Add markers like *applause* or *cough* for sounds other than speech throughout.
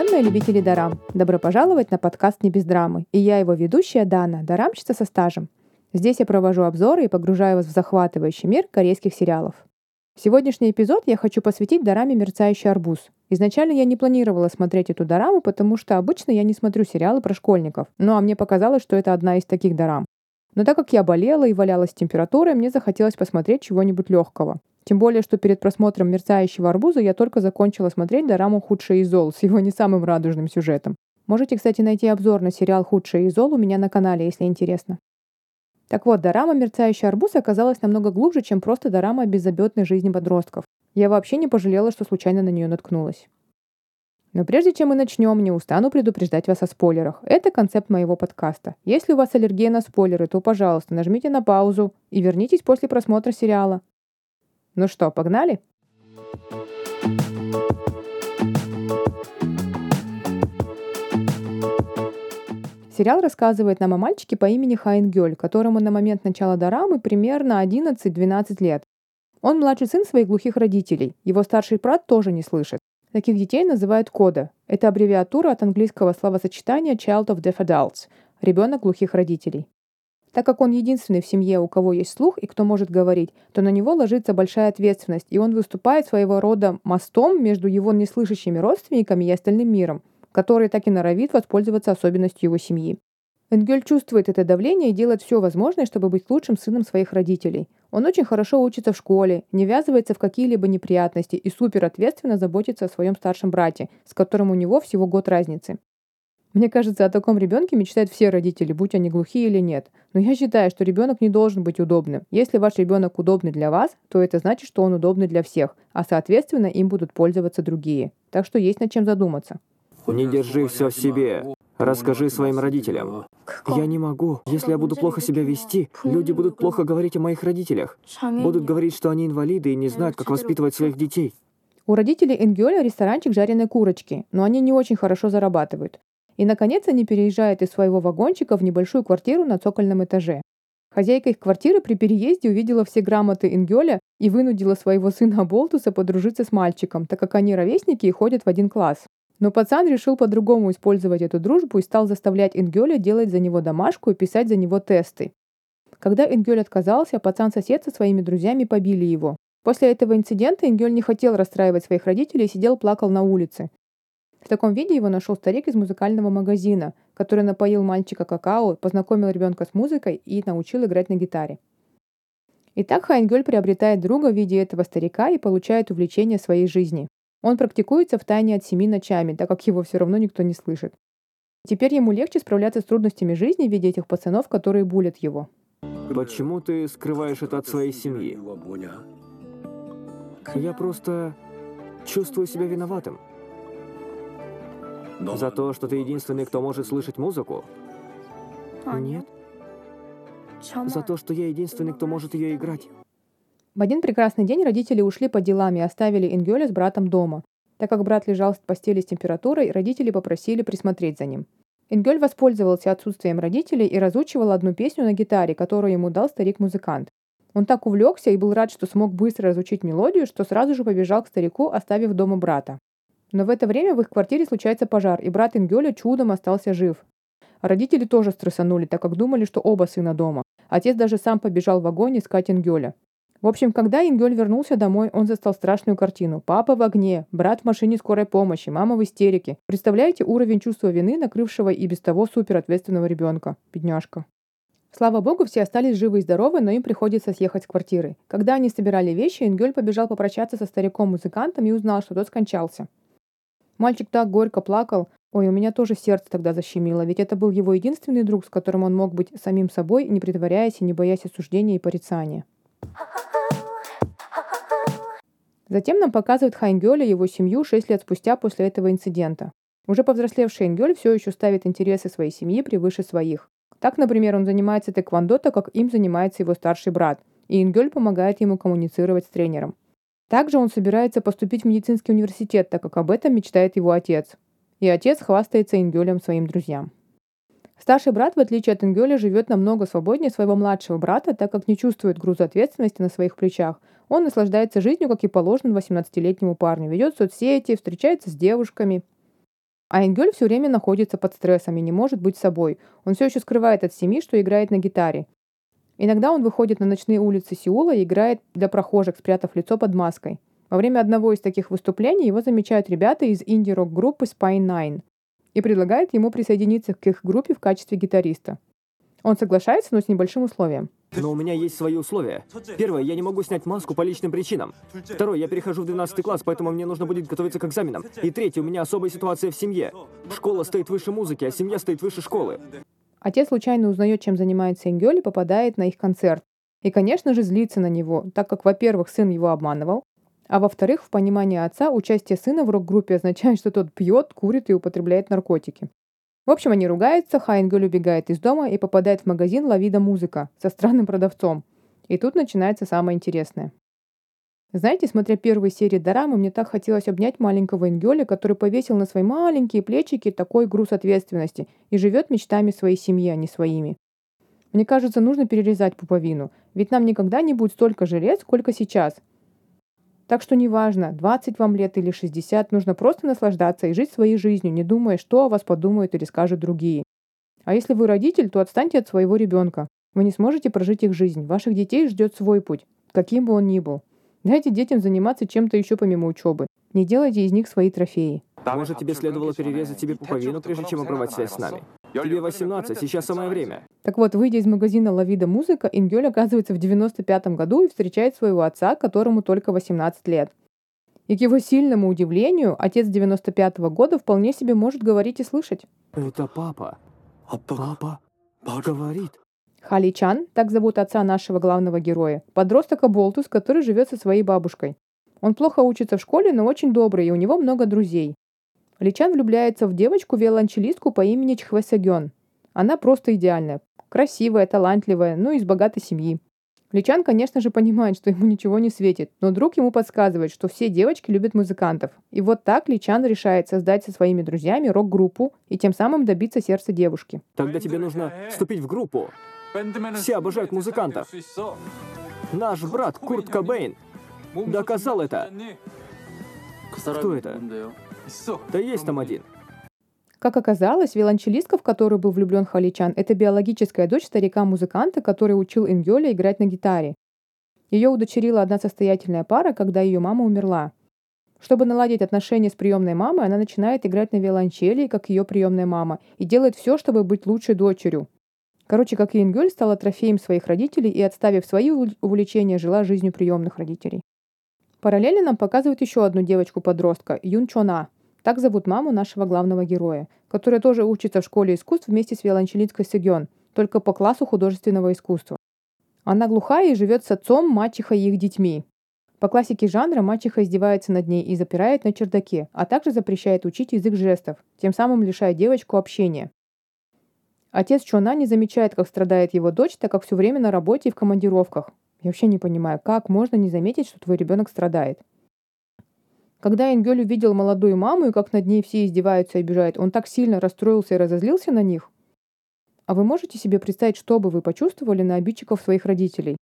Уединенные любители дарам. Добро пожаловать на подкаст «Не без драмы». И я его ведущая Дана, дарамщица со стажем. Здесь я провожу обзоры и погружаю вас в захватывающий мир корейских сериалов. Сегодняшний эпизод я хочу посвятить дораме «Мерцающий арбуз». Изначально я не планировала смотреть эту дораму, потому что обычно я не смотрю сериалы про школьников. Ну а мне показалось, что это одна из таких дорам. Но так как я болела и валялась температурой, мне захотелось посмотреть чего-нибудь легкого. Тем более, что перед просмотром «Мерцающего арбуза» я только закончила смотреть дораму «Худшее из зол» с его не самым радужным сюжетом. Можете, кстати, найти обзор на сериал «Худшее из зол» у меня на канале, если интересно. Так вот, дорама «Мерцающий арбуз» оказалась намного глубже, чем просто дорама о беззаботной жизни подростков. Я вообще не пожалела, что случайно на нее наткнулась. Но прежде чем мы начнем, не устану предупреждать вас о спойлерах. Это концепт моего подкаста. Если у вас аллергия на спойлеры, то, пожалуйста, нажмите на паузу и вернитесь после просмотра сериала. Ну что, погнали? Сериал рассказывает нам о мальчике по имени Хайн Гёль, которому на момент начала дорамы примерно 11-12 лет. Он младший сын своих глухих родителей. Его старший брат тоже не слышит. Таких детей называют кода. Это аббревиатура от английского словосочетания Child of Deaf Adults – ребенок глухих родителей. Так как он единственный в семье, у кого есть слух и кто может говорить, то на него ложится большая ответственность, и он выступает своего рода мостом между его неслышащими родственниками и остальным миром, который так и норовит воспользоваться особенностью его семьи. Энгель чувствует это давление и делает все возможное, чтобы быть лучшим сыном своих родителей. Он очень хорошо учится в школе, не ввязывается в какие-либо неприятности и супер ответственно заботится о своем старшем брате, с которым у него всего год разницы. Мне кажется, о таком ребенке мечтают все родители, будь они глухие или нет. Но я считаю, что ребенок не должен быть удобным. Если ваш ребенок удобный для вас, то это значит, что он удобный для всех, а соответственно им будут пользоваться другие. Так что есть над чем задуматься. Не держи все в себе. Расскажи своим родителям. Я не могу. Если я буду плохо себя вести, люди будут плохо говорить о моих родителях. Будут говорить, что они инвалиды и не знают, как воспитывать своих детей. У родителей Энгюля ресторанчик жареной курочки, но они не очень хорошо зарабатывают. И, наконец, они переезжают из своего вагончика в небольшую квартиру на цокольном этаже. Хозяйка их квартиры при переезде увидела все грамоты Ингёля и вынудила своего сына Болтуса подружиться с мальчиком, так как они ровесники и ходят в один класс. Но пацан решил по-другому использовать эту дружбу и стал заставлять Ингёля делать за него домашку и писать за него тесты. Когда Ингёль отказался, пацан-сосед со своими друзьями побили его. После этого инцидента Ингёль не хотел расстраивать своих родителей и сидел плакал на улице. В таком виде его нашел старик из музыкального магазина, который напоил мальчика какао, познакомил ребенка с музыкой и научил играть на гитаре. Итак, Хайнгель приобретает друга в виде этого старика и получает увлечение своей жизни. Он практикуется в тайне от семи ночами, так как его все равно никто не слышит. Теперь ему легче справляться с трудностями жизни в виде этих пацанов, которые булят его. Почему ты скрываешь это от своей семьи? Я просто чувствую себя виноватым. За то, что ты единственный, кто может слышать музыку? Нет. За то, что я единственный, кто может ее играть. В один прекрасный день родители ушли по делам и оставили Ингёля с братом дома. Так как брат лежал в постели с температурой, родители попросили присмотреть за ним. Ингёль воспользовался отсутствием родителей и разучивал одну песню на гитаре, которую ему дал старик-музыкант. Он так увлекся и был рад, что смог быстро разучить мелодию, что сразу же побежал к старику, оставив дома брата. Но в это время в их квартире случается пожар, и брат Ингёля чудом остался жив. Родители тоже стрессанули, так как думали, что оба сына дома. Отец даже сам побежал в огонь искать Ингёля. В общем, когда Ингёль вернулся домой, он застал страшную картину. Папа в огне, брат в машине скорой помощи, мама в истерике. Представляете уровень чувства вины, накрывшего и без того суперответственного ребенка? Бедняжка. Слава богу, все остались живы и здоровы, но им приходится съехать с квартиры. Когда они собирали вещи, Ингёль побежал попрощаться со стариком-музыкантом и узнал, что тот скончался. Мальчик так горько плакал. Ой, у меня тоже сердце тогда защемило, ведь это был его единственный друг, с которым он мог быть самим собой, не притворяясь и не боясь осуждения и порицания. Затем нам показывают Хайнгёля и его семью 6 лет спустя после этого инцидента. Уже повзрослевший Энгёль все еще ставит интересы своей семьи превыше своих. Так, например, он занимается тэквондо, так как им занимается его старший брат, и Ингёль помогает ему коммуницировать с тренером. Также он собирается поступить в медицинский университет, так как об этом мечтает его отец. И отец хвастается Ингелем своим друзьям. Старший брат, в отличие от Ингеля, живет намного свободнее своего младшего брата, так как не чувствует груза ответственности на своих плечах. Он наслаждается жизнью, как и положено 18-летнему парню, ведет соцсети, встречается с девушками. А Энгель все время находится под стрессом и не может быть собой. Он все еще скрывает от семьи, что играет на гитаре. Иногда он выходит на ночные улицы Сеула и играет для прохожих, спрятав лицо под маской. Во время одного из таких выступлений его замечают ребята из инди-рок-группы Spine Nine и предлагают ему присоединиться к их группе в качестве гитариста. Он соглашается, но с небольшим условием. Но у меня есть свои условия. Первое, я не могу снять маску по личным причинам. Второе, я перехожу в 12 класс, поэтому мне нужно будет готовиться к экзаменам. И третье, у меня особая ситуация в семье. Школа стоит выше музыки, а семья стоит выше школы. Отец случайно узнает, чем занимается Ингёль и попадает на их концерт. И, конечно же, злится на него, так как, во-первых, сын его обманывал, а во-вторых, в понимании отца участие сына в рок-группе означает, что тот пьет, курит и употребляет наркотики. В общем, они ругаются, Хайнгель убегает из дома и попадает в магазин «Лавида Музыка» со странным продавцом. И тут начинается самое интересное. Знаете, смотря первые серии Дорамы, мне так хотелось обнять маленького Ингёля, который повесил на свои маленькие плечики такой груз ответственности и живет мечтами своей семьи, а не своими. Мне кажется, нужно перерезать пуповину, ведь нам никогда не будет столько же лет, сколько сейчас. Так что неважно, 20 вам лет или 60, нужно просто наслаждаться и жить своей жизнью, не думая, что о вас подумают или скажут другие. А если вы родитель, то отстаньте от своего ребенка. Вы не сможете прожить их жизнь. Ваших детей ждет свой путь, каким бы он ни был. Дайте детям заниматься чем-то еще помимо учебы. Не делайте из них свои трофеи. Может, тебе следовало перерезать себе пуповину, прежде чем обрывать связь с нами? Тебе 18, сейчас самое время. Так вот, выйдя из магазина «Лавида Музыка», Ингель оказывается в 95 году и встречает своего отца, которому только 18 лет. И к его сильному удивлению, отец 95 -го года вполне себе может говорить и слышать. Это папа. А папа говорит. Хали Чан, так зовут отца нашего главного героя, подросток Аболтус, который живет со своей бабушкой. Он плохо учится в школе, но очень добрый, и у него много друзей. Личан влюбляется в девочку-виолончелистку по имени Чхвесагён. Она просто идеальная. Красивая, талантливая, ну и из богатой семьи. Личан, конечно же, понимает, что ему ничего не светит, но друг ему подсказывает, что все девочки любят музыкантов. И вот так Личан решает создать со своими друзьями рок-группу и тем самым добиться сердца девушки. Тогда тебе нужно вступить в группу. Все обожают музыкантов. Наш брат Курт Кобейн доказал это. Кто это? Да есть там один. Как оказалось, виолончелистка, в которую был влюблен Халичан, это биологическая дочь старика-музыканта, который учил Ингёля играть на гитаре. Ее удочерила одна состоятельная пара, когда ее мама умерла. Чтобы наладить отношения с приемной мамой, она начинает играть на виолончели, как ее приемная мама, и делает все, чтобы быть лучшей дочерью. Короче, как и Ингёль стала трофеем своих родителей и, отставив свои увлечения, жила жизнью приемных родителей. Параллельно нам показывают еще одну девочку-подростка, Юн Чона. Так зовут маму нашего главного героя, которая тоже учится в школе искусств вместе с виолончелисткой Сыгён, только по классу художественного искусства. Она глухая и живет с отцом, мачехой и их детьми. По классике жанра мачеха издевается над ней и запирает на чердаке, а также запрещает учить язык жестов, тем самым лишая девочку общения. Отец Чона не замечает, как страдает его дочь, так как все время на работе и в командировках. Я вообще не понимаю, как можно не заметить, что твой ребенок страдает. Когда Энгель увидел молодую маму и как над ней все издеваются и обижают, он так сильно расстроился и разозлился на них. А вы можете себе представить, что бы вы почувствовали на обидчиков своих родителей?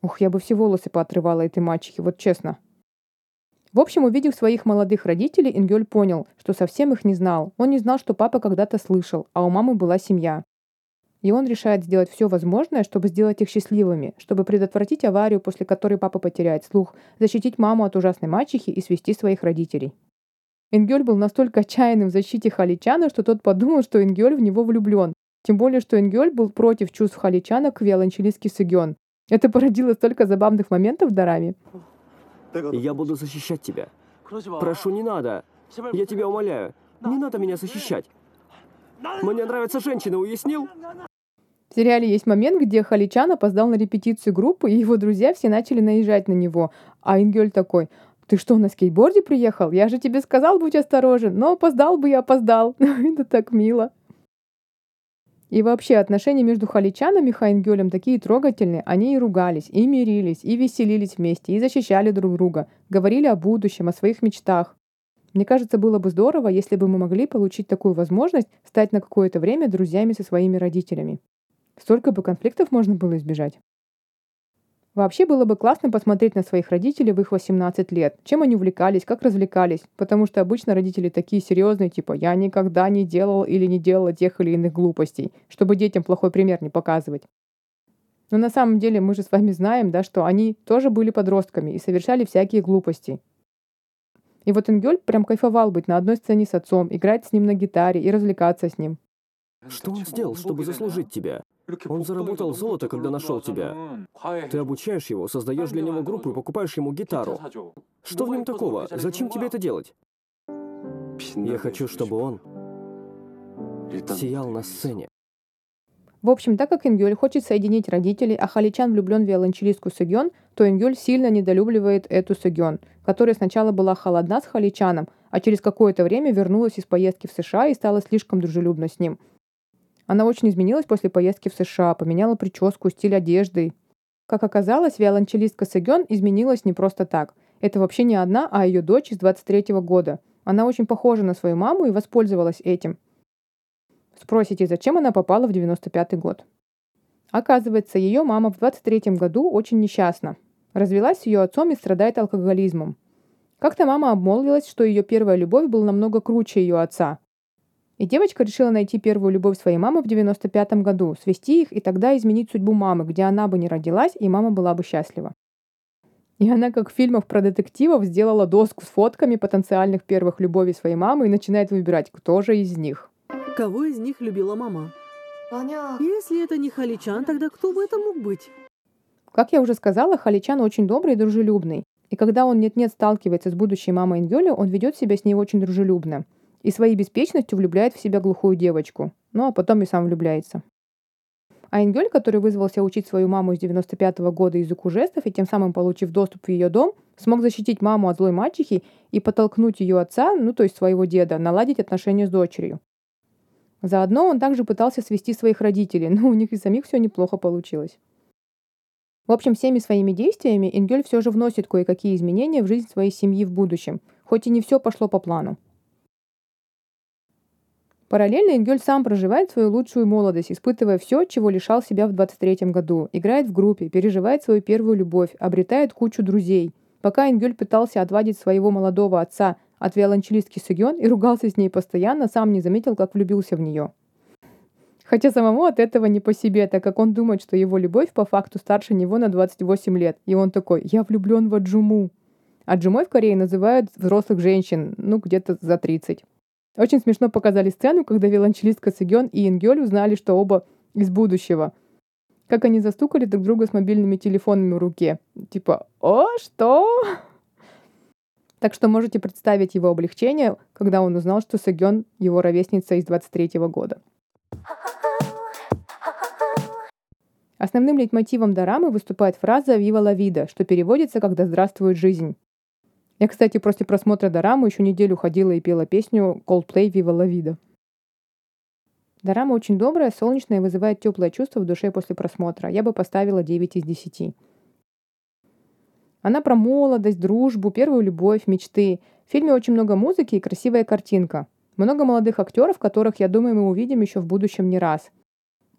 Ух, я бы все волосы поотрывала этой мачехе, вот честно. В общем, увидев своих молодых родителей, Ингель понял, что совсем их не знал. Он не знал, что папа когда-то слышал, а у мамы была семья. И он решает сделать все возможное, чтобы сделать их счастливыми, чтобы предотвратить аварию, после которой папа потеряет слух, защитить маму от ужасной мачехи и свести своих родителей. Ингёль был настолько отчаянным в защите Халичана, что тот подумал, что Ингёль в него влюблен. Тем более, что Ингёль был против чувств Халичана к виолончелистке Сыгён. Это породило столько забавных моментов в Дараме. Я буду защищать тебя. Прошу, не надо. Я тебя умоляю. Не надо меня защищать. Мне нравятся женщины, уяснил? В сериале есть момент, где Халичан опоздал на репетицию группы, и его друзья все начали наезжать на него. А Ингель такой, ты что, на скейтборде приехал? Я же тебе сказал, будь осторожен. Но опоздал бы я опоздал. *laughs* Это так мило. И вообще, отношения между Халичаном и Хайнгелем такие трогательные. Они и ругались, и мирились, и веселились вместе, и защищали друг друга. Говорили о будущем, о своих мечтах. Мне кажется, было бы здорово, если бы мы могли получить такую возможность стать на какое-то время друзьями со своими родителями. Столько бы конфликтов можно было избежать. Вообще было бы классно посмотреть на своих родителей в их 18 лет, чем они увлекались, как развлекались, потому что обычно родители такие серьезные, типа «я никогда не делал или не делала тех или иных глупостей», чтобы детям плохой пример не показывать. Но на самом деле мы же с вами знаем, да, что они тоже были подростками и совершали всякие глупости. И вот Ингель прям кайфовал быть на одной сцене с отцом, играть с ним на гитаре и развлекаться с ним. Что он сделал, чтобы заслужить тебя? Он заработал золото, когда нашел тебя. Ты обучаешь его, создаешь для него группу и покупаешь ему гитару. Что в нем такого? Зачем тебе это делать? Я хочу, чтобы он сиял на сцене. В общем, так как Ингюль хочет соединить родителей, а Халичан влюблен в виолончелистку Сыгён, то Ингюль сильно недолюбливает эту Сыгён, которая сначала была холодна с Халичаном, а через какое-то время вернулась из поездки в США и стала слишком дружелюбна с ним – она очень изменилась после поездки в США, поменяла прическу, стиль одежды. Как оказалось, виолончелистка Сэгён изменилась не просто так. Это вообще не одна, а ее дочь из 23 -го года. Она очень похожа на свою маму и воспользовалась этим. Спросите, зачем она попала в 95 год? Оказывается, ее мама в 23 году очень несчастна. Развелась с ее отцом и страдает алкоголизмом. Как-то мама обмолвилась, что ее первая любовь была намного круче ее отца, и девочка решила найти первую любовь своей мамы в 95 году, свести их и тогда изменить судьбу мамы, где она бы не родилась, и мама была бы счастлива. И она, как в фильмах про детективов, сделала доску с фотками потенциальных первых любовей своей мамы и начинает выбирать, кто же из них. Кого из них любила мама? Если это не Халичан, тогда кто бы это мог быть? Как я уже сказала, Халичан очень добрый и дружелюбный. И когда он нет-нет сталкивается с будущей мамой Ингёля, он ведет себя с ней очень дружелюбно и своей беспечностью влюбляет в себя глухую девочку. Ну а потом и сам влюбляется. А Ингель, который вызвался учить свою маму из 95 -го года языку жестов и тем самым получив доступ в ее дом, смог защитить маму от злой мачехи и подтолкнуть ее отца, ну то есть своего деда, наладить отношения с дочерью. Заодно он также пытался свести своих родителей, но у них и самих все неплохо получилось. В общем, всеми своими действиями Ингель все же вносит кое-какие изменения в жизнь своей семьи в будущем, хоть и не все пошло по плану. Параллельно Ингель сам проживает свою лучшую молодость, испытывая все, чего лишал себя в 23-м году. Играет в группе, переживает свою первую любовь, обретает кучу друзей. Пока Ингель пытался отвадить своего молодого отца от виолончелистки Сыгён и ругался с ней постоянно, сам не заметил, как влюбился в нее. Хотя самому от этого не по себе, так как он думает, что его любовь по факту старше него на 28 лет. И он такой «Я влюблен в Аджуму». А Джумой в Корее называют взрослых женщин, ну где-то за 30. Очень смешно показали сцену, когда виолончелистка Сигён и Ингёль узнали, что оба из будущего. Как они застукали друг друга с мобильными телефонами в руке. Типа «О, что?» Так что можете представить его облегчение, когда он узнал, что Сэгён — его ровесница из 23 -го года. Основным лейтмотивом дорамы выступает фраза «Вива ла вида», что переводится как «Да здравствует жизнь». Я, кстати, после просмотра Дорамы еще неделю ходила и пела песню Coldplay Viva la Vida. Дорама очень добрая, солнечная и вызывает теплое чувство в душе после просмотра. Я бы поставила 9 из 10. Она про молодость, дружбу, первую любовь, мечты. В фильме очень много музыки и красивая картинка. Много молодых актеров, которых, я думаю, мы увидим еще в будущем не раз.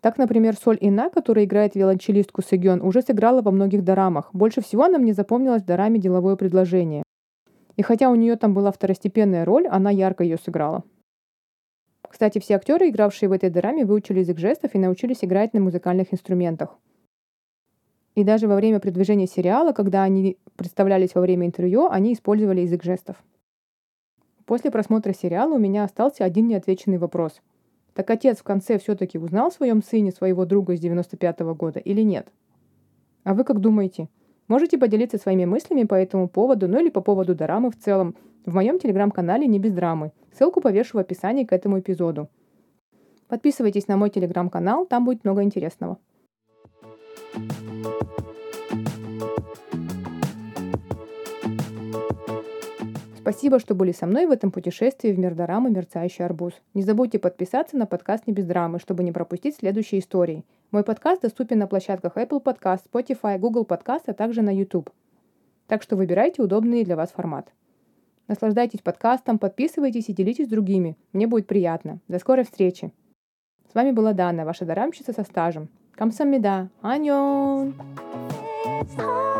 Так, например, Соль Ина, которая играет виолончелистку Сэгён, уже сыграла во многих дорамах. Больше всего она мне запомнилась в дораме «Деловое предложение». И хотя у нее там была второстепенная роль, она ярко ее сыграла. Кстати, все актеры, игравшие в этой драме, выучили язык жестов и научились играть на музыкальных инструментах. И даже во время продвижения сериала, когда они представлялись во время интервью, они использовали язык жестов. После просмотра сериала у меня остался один неотвеченный вопрос. Так отец в конце все-таки узнал в своем сыне своего друга из 95 -го года или нет? А вы как думаете? Можете поделиться своими мыслями по этому поводу, ну или по поводу дорамы в целом, в моем телеграм-канале «Не без драмы». Ссылку повешу в описании к этому эпизоду. Подписывайтесь на мой телеграм-канал, там будет много интересного. Спасибо, что были со мной в этом путешествии в мир дорамы «Мерцающий арбуз». Не забудьте подписаться на подкаст «Не без драмы», чтобы не пропустить следующие истории – мой подкаст доступен на площадках Apple Podcast, Spotify, Google Podcast, а также на YouTube. Так что выбирайте удобный для вас формат. Наслаждайтесь подкастом, подписывайтесь и делитесь с другими. Мне будет приятно. До скорой встречи. С вами была Дана, ваша дарамщица со стажем. Камсамида. Аньон! 사랑